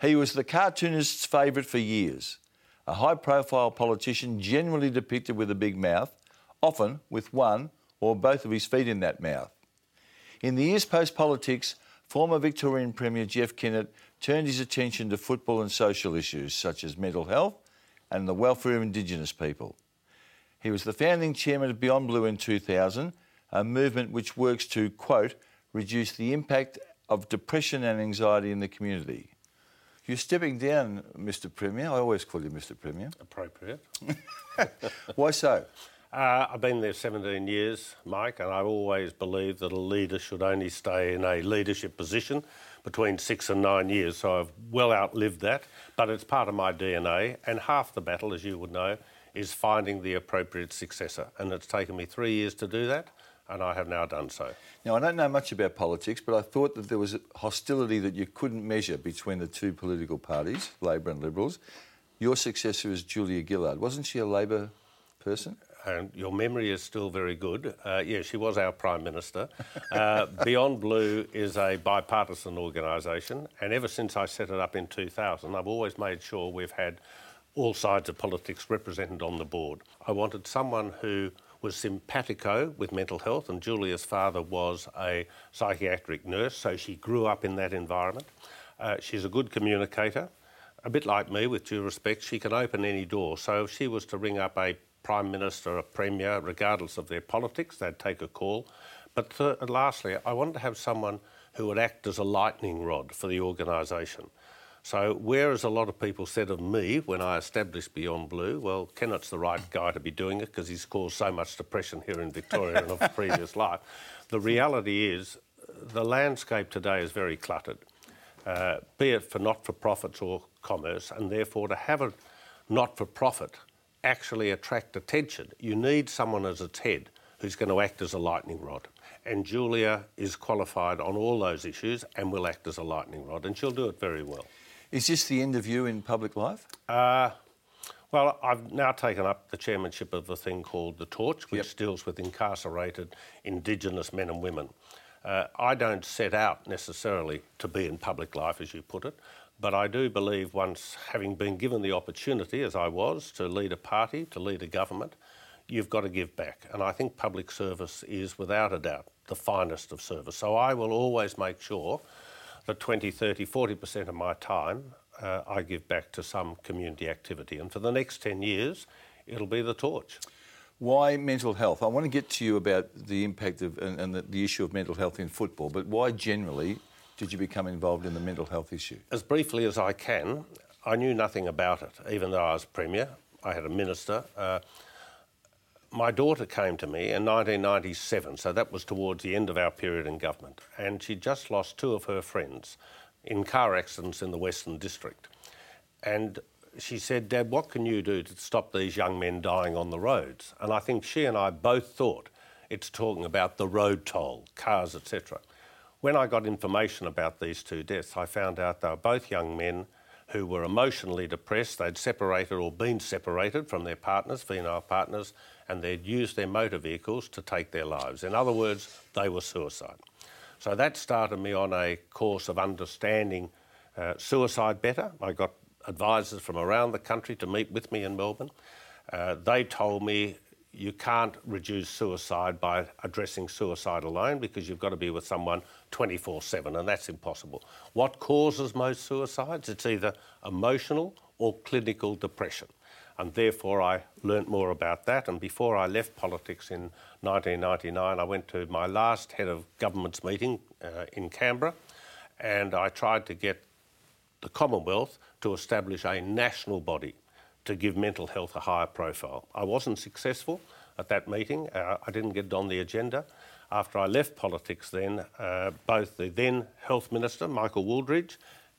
He was the cartoonist's favourite for years, a high profile politician generally depicted with a big mouth, often with one or both of his feet in that mouth. In the years post politics, former Victorian Premier Jeff Kennett turned his attention to football and social issues such as mental health and the welfare of Indigenous people. He was the founding chairman of Beyond Blue in 2000, a movement which works to, quote, reduce the impact of depression and anxiety in the community. You're stepping down, Mr. Premier. I always call you Mr. Premier. Appropriate. Why so? Uh, I've been there 17 years, Mike, and I always believe that a leader should only stay in a leadership position between six and nine years. So I've well outlived that, but it's part of my DNA. And half the battle, as you would know, is finding the appropriate successor. And it's taken me three years to do that, and I have now done so. Now, I don't know much about politics, but I thought that there was hostility that you couldn't measure between the two political parties, Labor and Liberals. Your successor is Julia Gillard. Wasn't she a Labor person? and your memory is still very good. Uh, yeah, she was our Prime Minister. Uh, Beyond Blue is a bipartisan organisation, and ever since I set it up in 2000, I've always made sure we've had all sides of politics represented on the board. I wanted someone who was simpatico with mental health, and Julia's father was a psychiatric nurse, so she grew up in that environment. Uh, she's a good communicator. A bit like me, with due respect, she can open any door. So if she was to ring up a prime minister, a premier, regardless of their politics, they'd take a call. But th- lastly, I wanted to have someone who would act as a lightning rod for the organisation. So, whereas a lot of people said of me when I established Beyond Blue, well, Kennett's the right guy to be doing it because he's caused so much depression here in Victoria in a previous life. The reality is, the landscape today is very cluttered, uh, be it for not for profits or commerce, and therefore to have a not for profit actually attract attention, you need someone as its head who's going to act as a lightning rod. And Julia is qualified on all those issues and will act as a lightning rod, and she'll do it very well. Is this the end of you in public life? Uh, well, I've now taken up the chairmanship of a thing called The Torch, which yep. deals with incarcerated Indigenous men and women. Uh, I don't set out necessarily to be in public life, as you put it. But I do believe once having been given the opportunity, as I was, to lead a party, to lead a government, you've got to give back. And I think public service is without a doubt the finest of service. So I will always make sure that 20, 30, 40% of my time uh, I give back to some community activity. And for the next 10 years, it'll be the torch. Why mental health? I want to get to you about the impact of and, and the, the issue of mental health in football, but why generally did you become involved in the mental health issue? As briefly as I can, I knew nothing about it, even though I was Premier. I had a minister. Uh, my daughter came to me in 1997, so that was towards the end of our period in government, and she just lost two of her friends in car accidents in the Western District. And she said, Dad, what can you do to stop these young men dying on the roads? And I think she and I both thought it's talking about the road toll, cars, etc. When I got information about these two deaths, I found out they were both young men who were emotionally depressed. They'd separated or been separated from their partners, female partners, and they'd used their motor vehicles to take their lives. In other words, they were suicide. So that started me on a course of understanding uh, suicide better. I got advisors from around the country to meet with me in Melbourne. Uh, they told me you can't reduce suicide by addressing suicide alone because you've got to be with someone 24 7, and that's impossible. What causes most suicides? It's either emotional or clinical depression. And therefore, I learnt more about that. And before I left politics in 1999, I went to my last head of government's meeting uh, in Canberra, and I tried to get the Commonwealth to establish a national body to give mental health a higher profile. I wasn't successful at that meeting. Uh, I didn't get on the agenda. After I left politics, then uh, both the then Health Minister, Michael Wooldridge,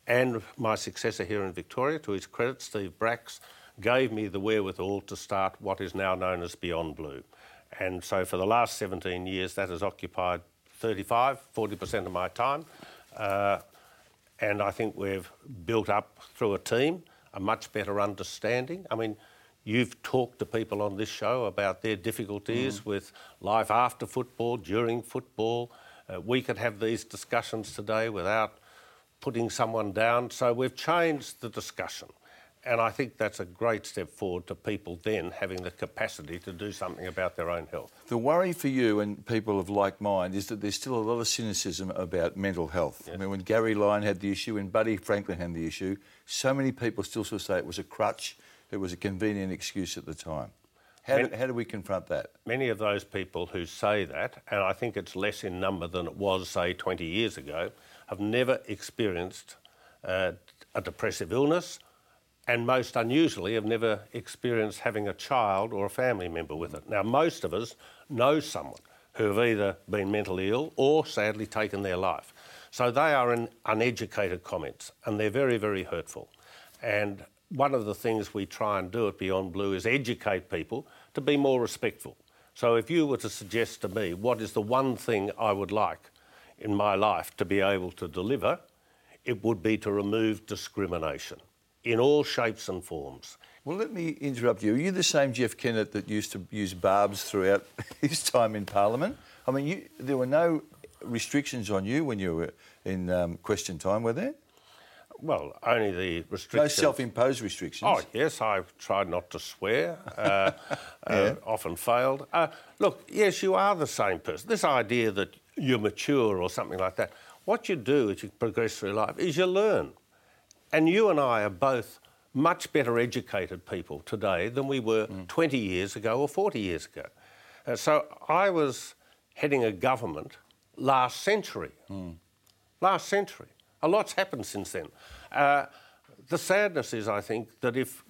and my successor here in Victoria, to his credit, Steve Bracks, gave me the wherewithal to start what is now known as Beyond Blue. And so for the last 17 years, that has occupied 35, 40% of my time. Uh, and I think we've built up through a team a much better understanding. I mean, you've talked to people on this show about their difficulties mm. with life after football, during football. Uh, we could have these discussions today without putting someone down. So we've changed the discussion. And I think that's a great step forward to people then having the capacity to do something about their own health. The worry for you and people of like mind is that there's still a lot of cynicism about mental health. Yes. I mean, when Gary Lyon had the issue, when Buddy Franklin had the issue, so many people still sort of say it was a crutch, it was a convenient excuse at the time. How, many, do, how do we confront that? Many of those people who say that, and I think it's less in number than it was, say, 20 years ago, have never experienced uh, a depressive illness and most unusually have never experienced having a child or a family member with it. Now, most of us know someone who have either been mentally ill or sadly taken their life. So they are uneducated comments and they're very, very hurtful. And one of the things we try and do at Beyond Blue is educate people to be more respectful. So if you were to suggest to me what is the one thing I would like in my life to be able to deliver, it would be to remove discrimination in all shapes and forms. Well, let me interrupt you. Are you the same Jeff Kennett that used to use barbs throughout his time in Parliament? I mean, you, there were no restrictions on you when you were in um, question time, were there? Well, only the restrictions. No self-imposed restrictions. Oh yes, I've tried not to swear. Uh, yeah. uh, often failed. Uh, look, yes, you are the same person. This idea that you're mature or something like that. What you do as you progress through life is you learn. And you and I are both much better educated people today than we were mm. 20 years ago or 40 years ago. Uh, so I was heading a government last century. Mm. Last century. A lot's happened since then. Uh, the sadness is, I think, that if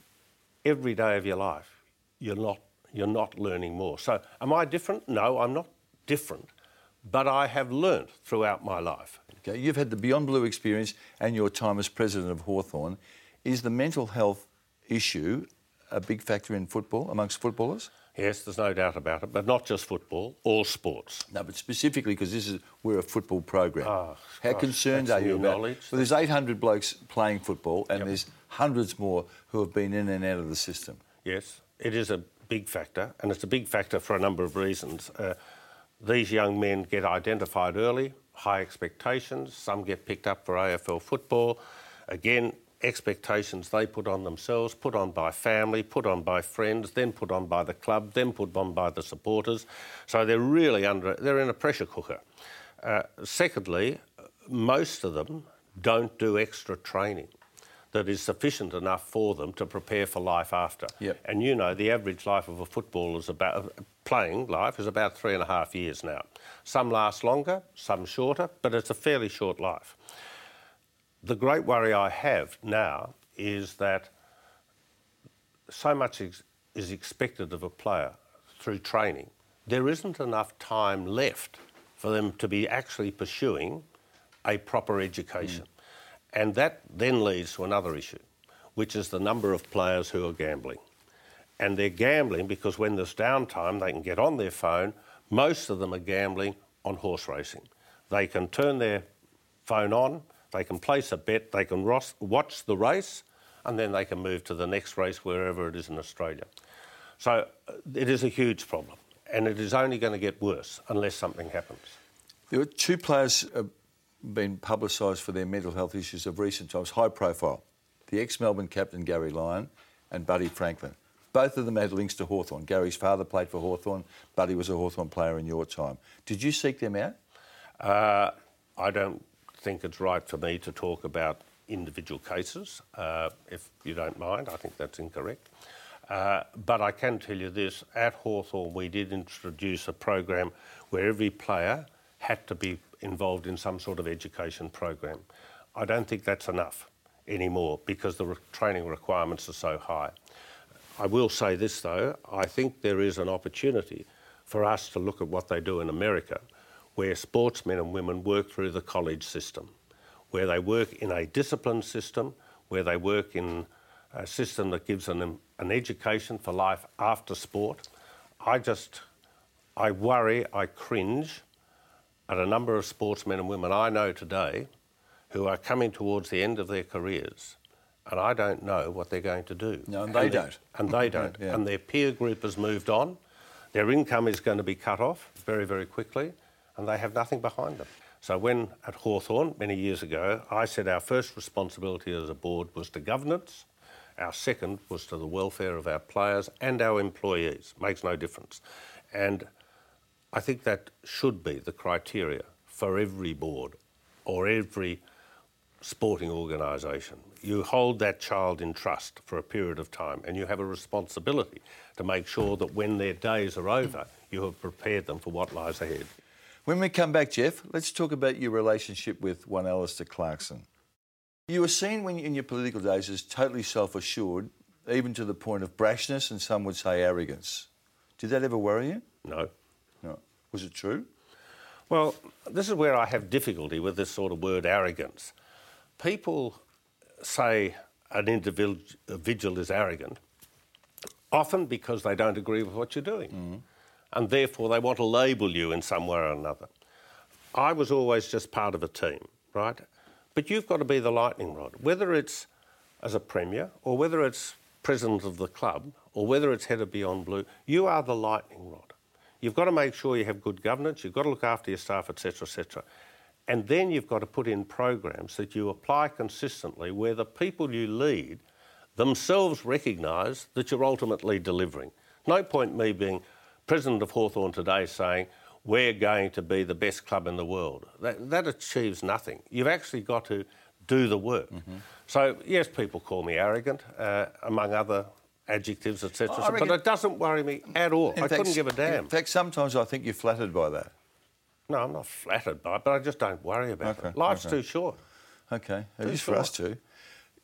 every day of your life you're not, you're not learning more. So, am I different? No, I'm not different. But I have learnt throughout my life. Okay, you've had the Beyond Blue experience and your time as president of Hawthorn. Is the mental health issue a big factor in football amongst footballers? Yes, there's no doubt about it, but not just football, all sports. No, but specifically because this is we're a football program. Oh, How gosh, concerned are you about? Knowledge. Well, there's 800 blokes playing football, and yep. there's hundreds more who have been in and out of the system. Yes, it is a big factor, and it's a big factor for a number of reasons. Uh, these young men get identified early, high expectations. Some get picked up for AFL football. Again, expectations they put on themselves, put on by family, put on by friends, then put on by the club, then put on by the supporters. So they're really under, they're in a pressure cooker. Uh, secondly, most of them don't do extra training that is sufficient enough for them to prepare for life after. Yep. And you know, the average life of a footballer is about playing life is about three and a half years now. Some last longer, some shorter, but it's a fairly short life. The great worry I have now is that so much is, is expected of a player through training. There isn't enough time left for them to be actually pursuing a proper education. Mm. And that then leads to another issue, which is the number of players who are gambling. And they're gambling because when there's downtime, they can get on their phone. Most of them are gambling on horse racing. They can turn their phone on, they can place a bet, they can watch the race, and then they can move to the next race wherever it is in Australia. So it is a huge problem, and it is only going to get worse unless something happens. There were two players uh, been publicised for their mental health issues of recent times, high profile. The ex Melbourne captain Gary Lyon and Buddy Franklin. Both of them had links to Hawthorn. Gary's father played for Hawthorn. Buddy was a Hawthorn player in your time. Did you seek them out? Uh, I don't think it's right for me to talk about individual cases, uh, if you don't mind. I think that's incorrect. Uh, but I can tell you this at Hawthorn, we did introduce a program where every player had to be involved in some sort of education program. I don't think that's enough anymore because the re- training requirements are so high. I will say this though, I think there is an opportunity for us to look at what they do in America, where sportsmen and women work through the college system, where they work in a disciplined system, where they work in a system that gives them an education for life after sport. I just, I worry, I cringe at a number of sportsmen and women I know today who are coming towards the end of their careers and I don't know what they're going to do. No, and they and don't. And they don't. yeah. And their peer group has moved on. Their income is going to be cut off very, very quickly, and they have nothing behind them. So when at Hawthorn many years ago, I said our first responsibility as a board was to governance, our second was to the welfare of our players and our employees. Makes no difference. And I think that should be the criteria for every board or every sporting organisation. You hold that child in trust for a period of time and you have a responsibility to make sure that when their days are over, you have prepared them for what lies ahead. When we come back, Jeff, let's talk about your relationship with one Alastair Clarkson. You were seen when in your political days as totally self-assured, even to the point of brashness and some would say arrogance. Did that ever worry you? No. Was it true? Well, this is where I have difficulty with this sort of word arrogance. People say an individual is arrogant, often because they don't agree with what you're doing. Mm-hmm. And therefore, they want to label you in some way or another. I was always just part of a team, right? But you've got to be the lightning rod, whether it's as a premier or whether it's president of the club or whether it's head of Beyond Blue, you are the lightning rod. You've got to make sure you have good governance, you've got to look after your staff, etc., etc. And then you've got to put in programs that you apply consistently where the people you lead themselves recognise that you're ultimately delivering. No point me being president of Hawthorn today saying, we're going to be the best club in the world. That, that achieves nothing. You've actually got to do the work. Mm-hmm. So, yes, people call me arrogant, uh, among other adjectives, etc. But it doesn't worry me at all. I fact, couldn't give a damn. In fact, sometimes I think you're flattered by that. No, I'm not flattered by it, but I just don't worry about okay, it. Life's okay. too short. Okay, it too is short. for us too.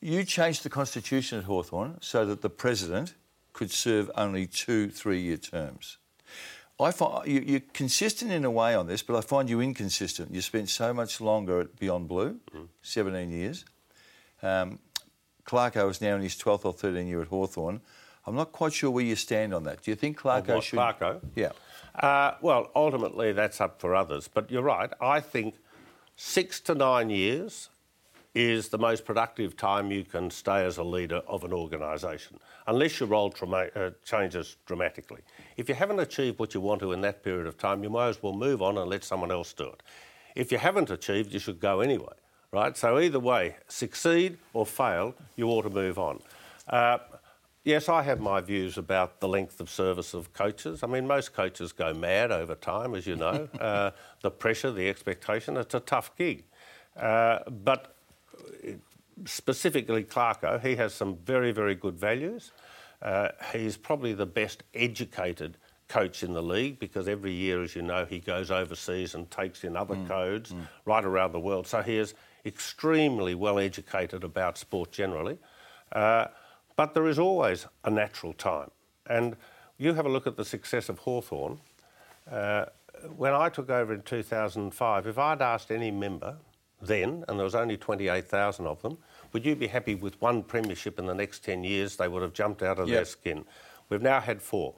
You changed the constitution at Hawthorn so that the president could serve only two three-year terms. I find you, are consistent in a way on this, but I find you inconsistent. You spent so much longer at Beyond Blue, mm. 17 years. Um, Clarko is now in his 12th or 13th year at Hawthorn. I'm not quite sure where you stand on that. Do you think Clarko should? Clarko? Yeah. Uh, well, ultimately, that's up for others. But you're right. I think six to nine years is the most productive time you can stay as a leader of an organisation, unless your role tra- uh, changes dramatically. If you haven't achieved what you want to in that period of time, you might as well move on and let someone else do it. If you haven't achieved, you should go anyway, right? So either way, succeed or fail, you ought to move on. Uh, Yes, I have my views about the length of service of coaches. I mean, most coaches go mad over time, as you know. uh, the pressure, the expectation, it's a tough gig. Uh, but specifically Clarko, he has some very, very good values. Uh, he's probably the best educated coach in the league because every year, as you know, he goes overseas and takes in other mm. codes mm. right around the world. So he is extremely well educated about sport generally. Uh, but there is always a natural time. And you have a look at the success of Hawthorn. Uh, when I took over in 2005, if I'd asked any member then, and there was only 28,000 of them, would you be happy with one premiership in the next 10 years? They would have jumped out of yep. their skin. We've now had four.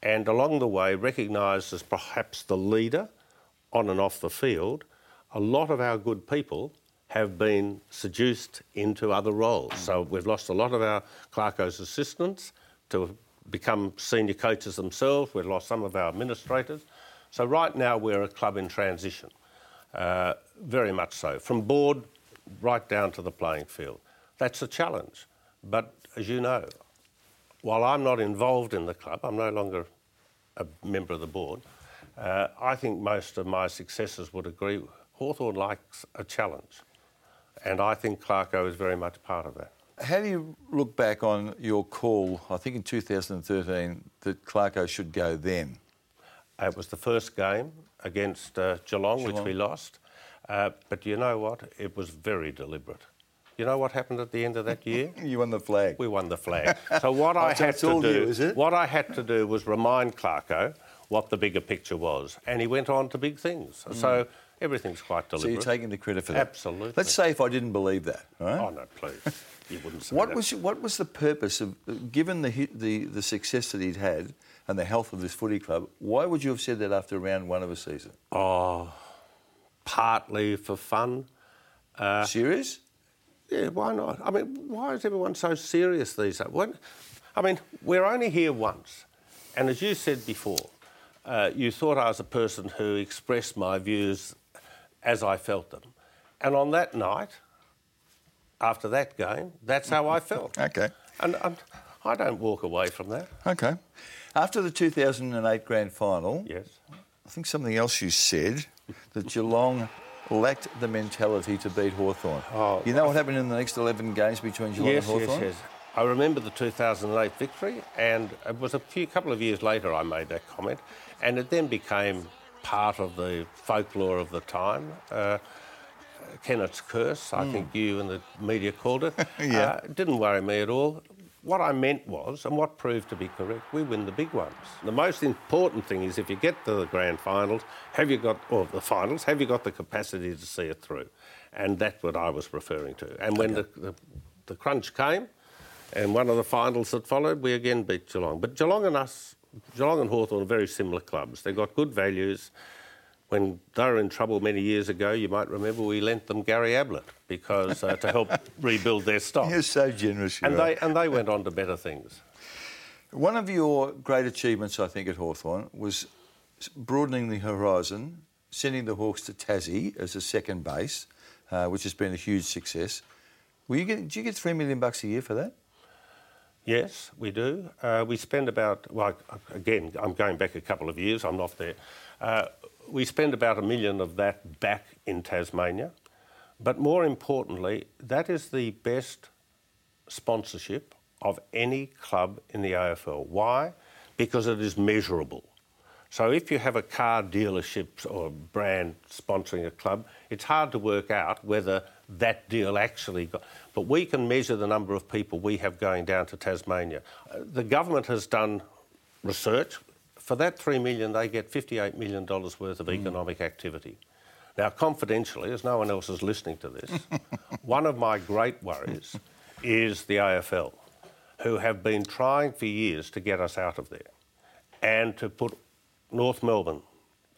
And along the way, recognised as perhaps the leader on and off the field, a lot of our good people have been seduced into other roles. So we've lost a lot of our Clarko's assistants to become senior coaches themselves. We've lost some of our administrators. So right now we're a club in transition, uh, very much so, from board right down to the playing field. That's a challenge. But as you know, while I'm not involved in the club, I'm no longer a member of the board. Uh, I think most of my successors would agree Hawthorn likes a challenge. And I think Clarko is very much part of that. How do you look back on your call, I think in 2013, that Clarko should go then? It was the first game against uh, Geelong, Geelong, which we lost. Uh, but you know what? It was very deliberate. You know what happened at the end of that year? you won the flag. We won the flag. So what I had to do, you, what I had to do was remind Clarko what the bigger picture was, and he went on to big things. Mm. So Everything's quite deliberate. So you're taking the credit for that? Absolutely. Let's say if I didn't believe that, right? Oh, no, please. You wouldn't say what that. Was, what was the purpose of, given the, the, the success that he'd had and the health of this footy club, why would you have said that after round one of a season? Oh, partly for fun. Uh, serious? Yeah, why not? I mean, why is everyone so serious these days? When, I mean, we're only here once. And as you said before, uh, you thought I was a person who expressed my views as I felt them. And on that night, after that game, that's how I felt. Okay. And, and I don't walk away from that. Okay. After the 2008 grand final, Yes. I think something else you said that Geelong lacked the mentality to beat Hawthorn. Oh, you know what happened in the next 11 games between Geelong Yes, and yes, Hawthorn? yes. I remember the 2008 victory, and it was a few couple of years later I made that comment, and it then became part of the folklore of the time. Uh, Kennett's curse, I think you and the media called it. Yeah. Uh, didn't worry me at all. What I meant was, and what proved to be correct, we win the big ones. The most important thing is if you get to the grand finals, have you got, or the finals, have you got the capacity to see it through? And that's what I was referring to. And when the, the, the crunch came, and one of the finals that followed, we again beat Geelong. But Geelong and us, Geelong and Hawthorn are very similar clubs. They've got good values. When they were in trouble many years ago, you might remember we lent them Gary Ablett because uh, to help rebuild their stock. You're so generous. You And are. they, and they went on to better things. One of your great achievements, I think, at Hawthorn was broadening the horizon, sending the Hawks to Tassie as a second base, uh, which has been a huge success. Were you get, did you get three million bucks a year for that? Yes, we do. Uh, we spend about, well, again, I'm going back a couple of years, I'm not there. Uh, we spend about a million of that back in Tasmania. But more importantly, that is the best sponsorship of any club in the AFL. Why? Because it is measurable. So if you have a car dealership or brand sponsoring a club, it's hard to work out whether that deal actually got. But we can measure the number of people we have going down to Tasmania. Uh, The government has done research. For that three million, they get $58 million worth of economic activity. Now, confidentially, as no one else is listening to this, one of my great worries is the AFL, who have been trying for years to get us out of there and to put North Melbourne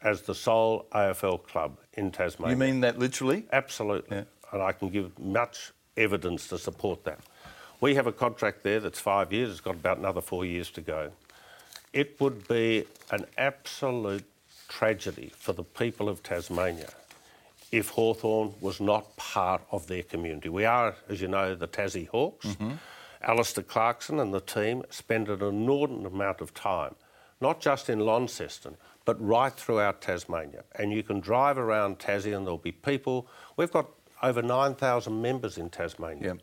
as the sole AFL club in Tasmania. You mean that literally? Absolutely. Yeah. And I can give much evidence to support that. We have a contract there that's five years, it's got about another four years to go. It would be an absolute tragedy for the people of Tasmania if Hawthorn was not part of their community. We are, as you know, the Tassie Hawks. Mm-hmm. Alastair Clarkson and the team spend an inordinate amount of time, not just in Launceston, but right throughout Tasmania. And you can drive around Tassie and there'll be people. We've got over 9,000 members in Tasmania.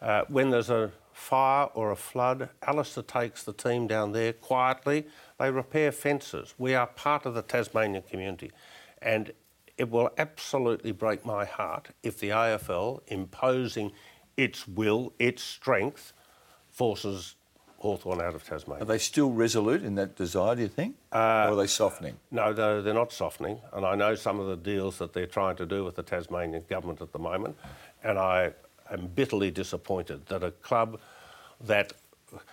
Uh, when there's a fire or a flood, Alastair takes the team down there quietly. They repair fences. We are part of the Tasmanian community. And it will absolutely break my heart if the AFL, imposing its will, its strength, forces Hawthorn out of Tasmania. Are they still resolute in that desire, do you think? Uh, or are they softening? No, they're, they're not softening, and I know some of the deals that they're trying to do with the Tasmanian government at the moment, and I am bitterly disappointed that a club that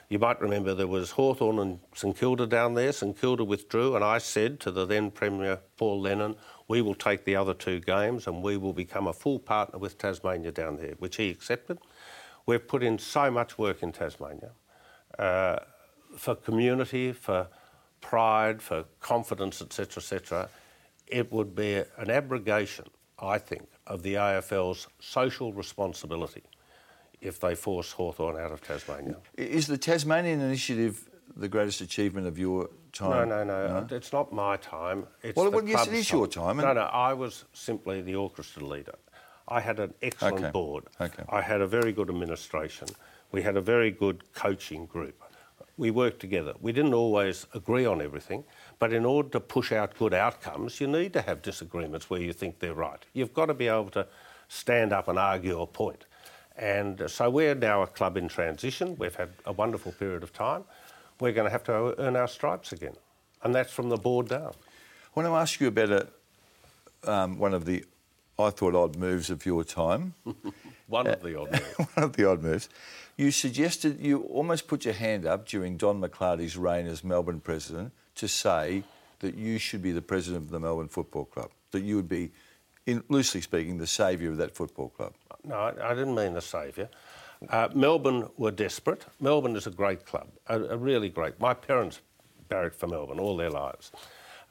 you might remember there was Hawthorn and St Kilda down there. St Kilda withdrew, and I said to the then Premier Paul Lennon, "We will take the other two games, and we will become a full partner with Tasmania down there," which he accepted. We've put in so much work in Tasmania uh, for community, for pride, for confidence, etc., etc., it would be an abrogation, I think, of the AFL's social responsibility if they force Hawthorn out of Tasmania. Is the Tasmanian initiative the greatest achievement of your time? No, no, no, It's not my time. It's Well, well, yes, it club's your time, No, no, I was simply the orchestra leader. I had an excellent Okay, board. okay. I had a very good administration. We had a very good coaching group. We worked together. We didn't always agree on everything, but in order to push out good outcomes, you need to have disagreements where you think they're right. You've got to be able to stand up and argue a point. And uh, so we're now a club in transition. We've had a wonderful period of time. We're going to have to earn our stripes again. And that's from the board down. I want to ask you about a, um, one of the, I thought, odd moves of your time. One of the odd moves. one of the odd moves. You suggested, you almost put your hand up during Don McLardy's reign as Melbourne president to say that you should be the president of the Melbourne Football Club, that you would be, in, loosely speaking, the saviour of that football club. No, I, I didn't mean the saviour. Uh, Melbourne were desperate. Melbourne is a great club, a, a really great. My parents barracked for Melbourne all their lives.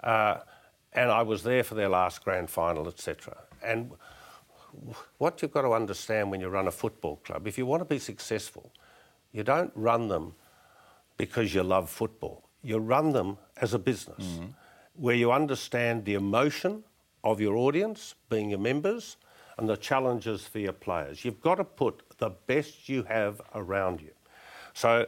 Uh, and I was there for their last grand final, etc. And what you've got to understand when you run a football club, if you want to be successful, you don't run them because you love football. You run them as a business mm-hmm. where you understand the emotion of your audience, being your members, and the challenges for your players. You've got to put the best you have around you. So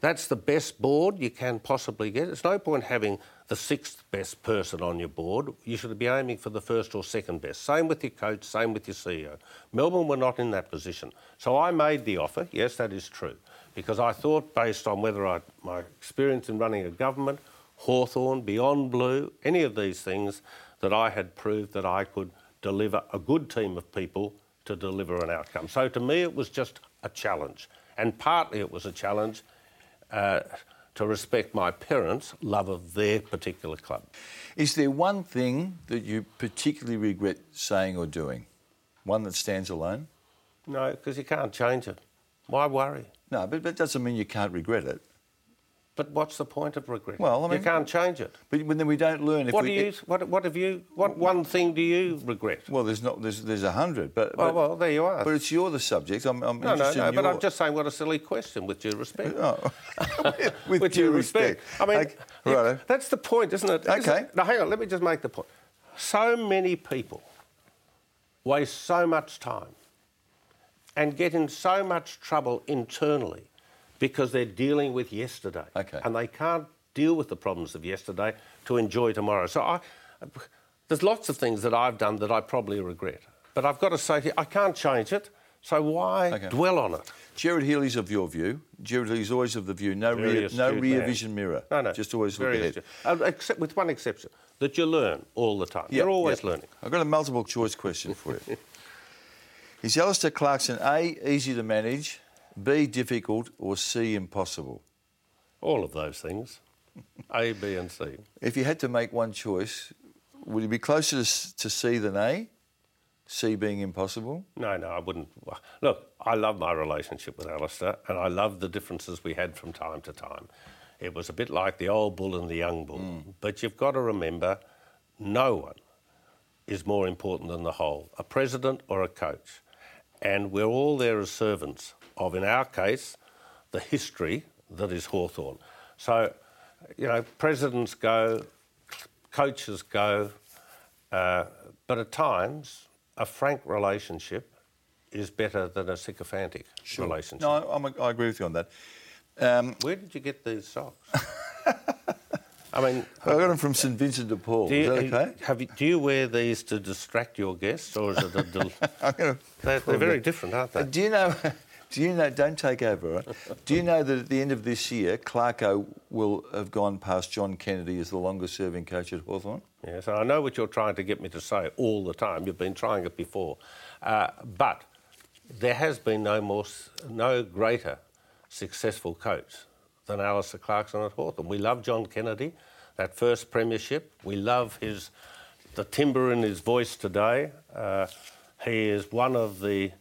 that's the best board you can possibly get. There's no point having the sixth best person on your board. You should be aiming for the first or second best. Same with your coach, same with your CEO. Melbourne were not in that position. So I made the offer, yes, that is true, because I thought, based on whether I, my experience in running a government, Hawthorn, Beyond Blue, any of these things, that I had proved that I could deliver a good team of people to deliver an outcome. So to me, it was just a challenge. And partly it was a challenge uh, to respect my parents' love of their particular club. Is there one thing that you particularly regret saying or doing? One that stands alone? No, because you can't change it. Why worry? No, but that doesn't mean you can't regret it. But what's the point of regret? Well, I mean, you can't change it. But then we don't learn. what we, do you? What, what have you? What one thing do you regret? Well, there's not. There's there's a hundred. But, oh, well, well, there you are. But it's you're the subject. I'm, I'm no, no, no. In but. I'm just saying, what a silly question. With due respect. Oh. with, with due respect. respect. I mean, okay. right. that's the point, isn't it? Okay. Isn't it? Now, hang on. Let me just make the point. So many people waste so much time and get in so much trouble internally because they're dealing with yesterday. Okay. And they can't deal with the problems of yesterday to enjoy tomorrow. So I, there's lots of things that I've done that I probably regret. But I've got to say to you, I can't change it. So why okay. dwell on it? Gerard Healy's of your view. Gerard Healy's always of the view. No rear, no rear vision mirror. No, no. Just always look ahead. Uh, except with one exception, that you learn all the time. Yep, You're always yep. learning. I've got a multiple choice question for you. Is Alastair Clarkson A, easy to manage, B, difficult, or C, impossible? All of those things. A, B, and C. If you had to make one choice, would you be closer to, to C than A? C being impossible? No, no, I wouldn't. Look, I love my relationship with Alastair, and I love the differences we had from time to time. It was a bit like the old bull and the young bull. Mm. But you've got to remember, no one is more important than the whole, a president or a coach. And we're all there as servants of, in our case, the history that is Hawthorn. So, you know, presidents go, coaches go, uh, but at times a frank relationship is better than a sycophantic sure. relationship. No, I'm, i agree with you on that. Um, Where did you get these socks? I mean, I got them from St Vincent de Paul. You, is that okay? Have you, do you wear these to distract your guests, or is it a? Del- they're, they're very different, aren't they? Uh, do you know? Do you know? Don't take over. Do you know that at the end of this year, Clarko will have gone past John Kennedy as the longest-serving coach at Hawthorn? Yes, I know what you're trying to get me to say all the time. You've been trying it before, uh, but there has been no more, no greater successful coach than Alastair Clarkson at Hawthorn. We love John Kennedy, that first premiership. We love his the timbre in his voice today. Uh, he is one of the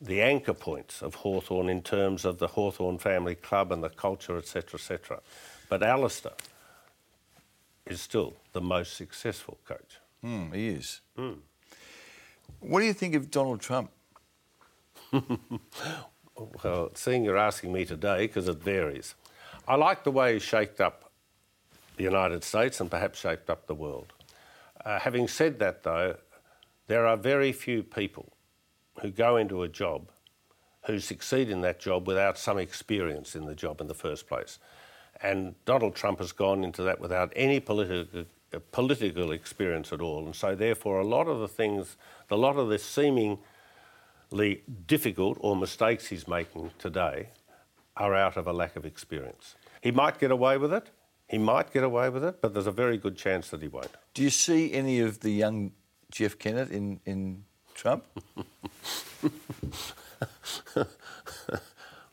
the anchor points of Hawthorn in terms of the Hawthorn family club and the culture, etc., etc. But Alastair is still the most successful coach. Mm, he is. Mm. What do you think of Donald Trump? well, seeing you're asking me today, because it varies. I like the way he shaped up the United States and perhaps shaped up the world. Uh, having said that, though, there are very few people who go into a job who succeed in that job without some experience in the job in the first place. And Donald Trump has gone into that without any political, political experience at all. And so, therefore, a lot of the things, a lot of the seemingly difficult or mistakes he's making today are out of a lack of experience. He might get away with it. He might get away with it, but there's a very good chance that he won't. Do you see any of the young Jeff Kennett in, in Trump?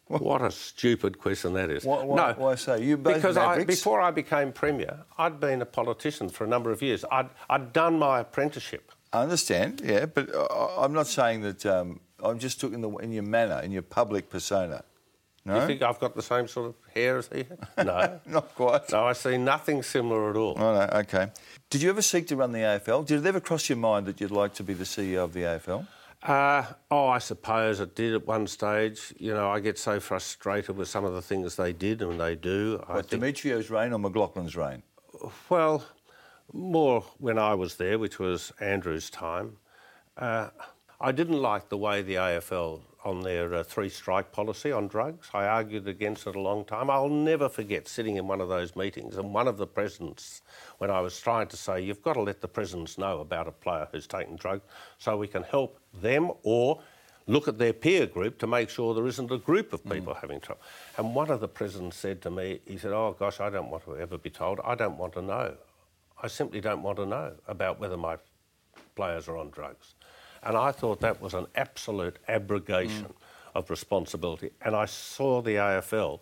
what a stupid question that is. Why, why, no, why so? You because I, before I became premier, I'd been a politician for a number of years. I'd, I'd done my apprenticeship. I understand, yeah, but I'm not saying that. Um, I'm just talking in your manner, in your public persona. Do No? you think I've got the same sort of hair as he? No. Not quite. no, I see nothing similar at all. Oh, no, okay. Did you ever seek to run the AFL? Did it ever cross your mind that you'd like to be the CEO of the AFL? Uh, oh, I suppose it did at one stage. You know, I get so frustrated with some of the things they did and they do. I What, think, Demetriou's reign or McLachlan's reign? well, more when I was there, which was Andrew's time. Uh, I didn't like the way the AFL on their uh, three strike policy on drugs. I argued against it a long time. I'll never forget sitting in one of those meetings and one of the presidents, when I was trying to say, you've got to let the presidents know about a player who's taken drugs so we can help them or look at their peer group to make sure there isn't a group of people having trouble. And one of the presidents said to me, he said, oh gosh, I don't want to ever be told. I don't want to know. I simply don't want to know about whether my players are on drugs. And I thought that was an absolute abrogation of responsibility. And I saw the AFL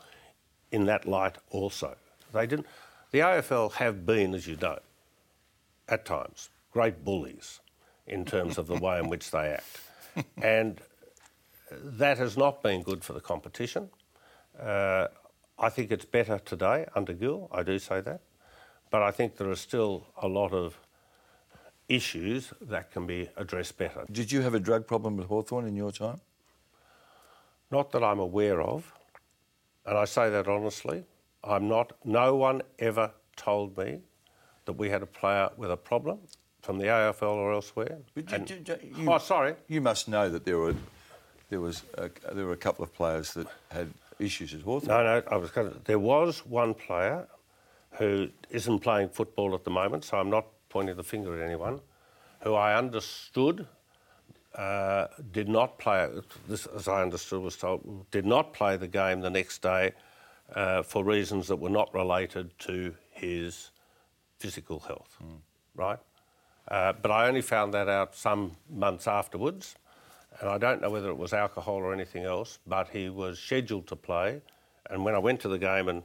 in that light also. They didn't. The AFL have been, as you know, at times great bullies in terms of the way in which they act, and that has not been good for the competition. Uh, I think it's better today under Gill. I do say that, but I think there are still a lot of issues that can be addressed better. Did you have a drug problem with Hawthorn in your time? Not that I'm aware of, and I say that honestly. I'm not. No one ever told me that we had a player with a problem from the AFL or elsewhere. You- And- you- you- oh, sorry. You must know that there were there was a, there were a couple of players that had issues at Hawthorn. No, no. I was going to, there was one player who isn't playing football at the moment, so I'm not pointing the finger at anyone. Who I understood uh, did not play. This, as I understood, was told did not play the game the next day uh, for reasons that were not related to his physical health. Right. Uh, but I only found that out some months afterwards, and I don't know whether it was alcohol or anything else. But he was scheduled to play, and when I went to the game and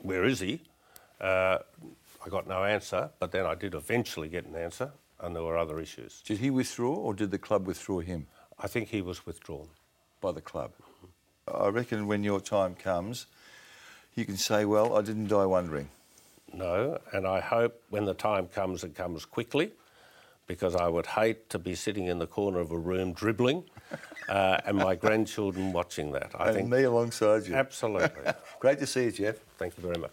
where is he? I got no answer, but then I did eventually get an answer, and there were other issues. Did he withdraw or did the club withdraw him I think he was withdrawn. by the club? I reckon when your time comes, you can say, "Well, I didn't die wondering." No, and I hope when the time comes, it comes quickly, because I would hate to be sitting in the corner of a room dribbling, uh, and my grandchildren watching that. I and think me alongside you. absolutely. Great to see you, Jeff. Thank you very much.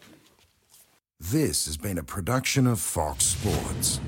This has been a production of Fox Sports.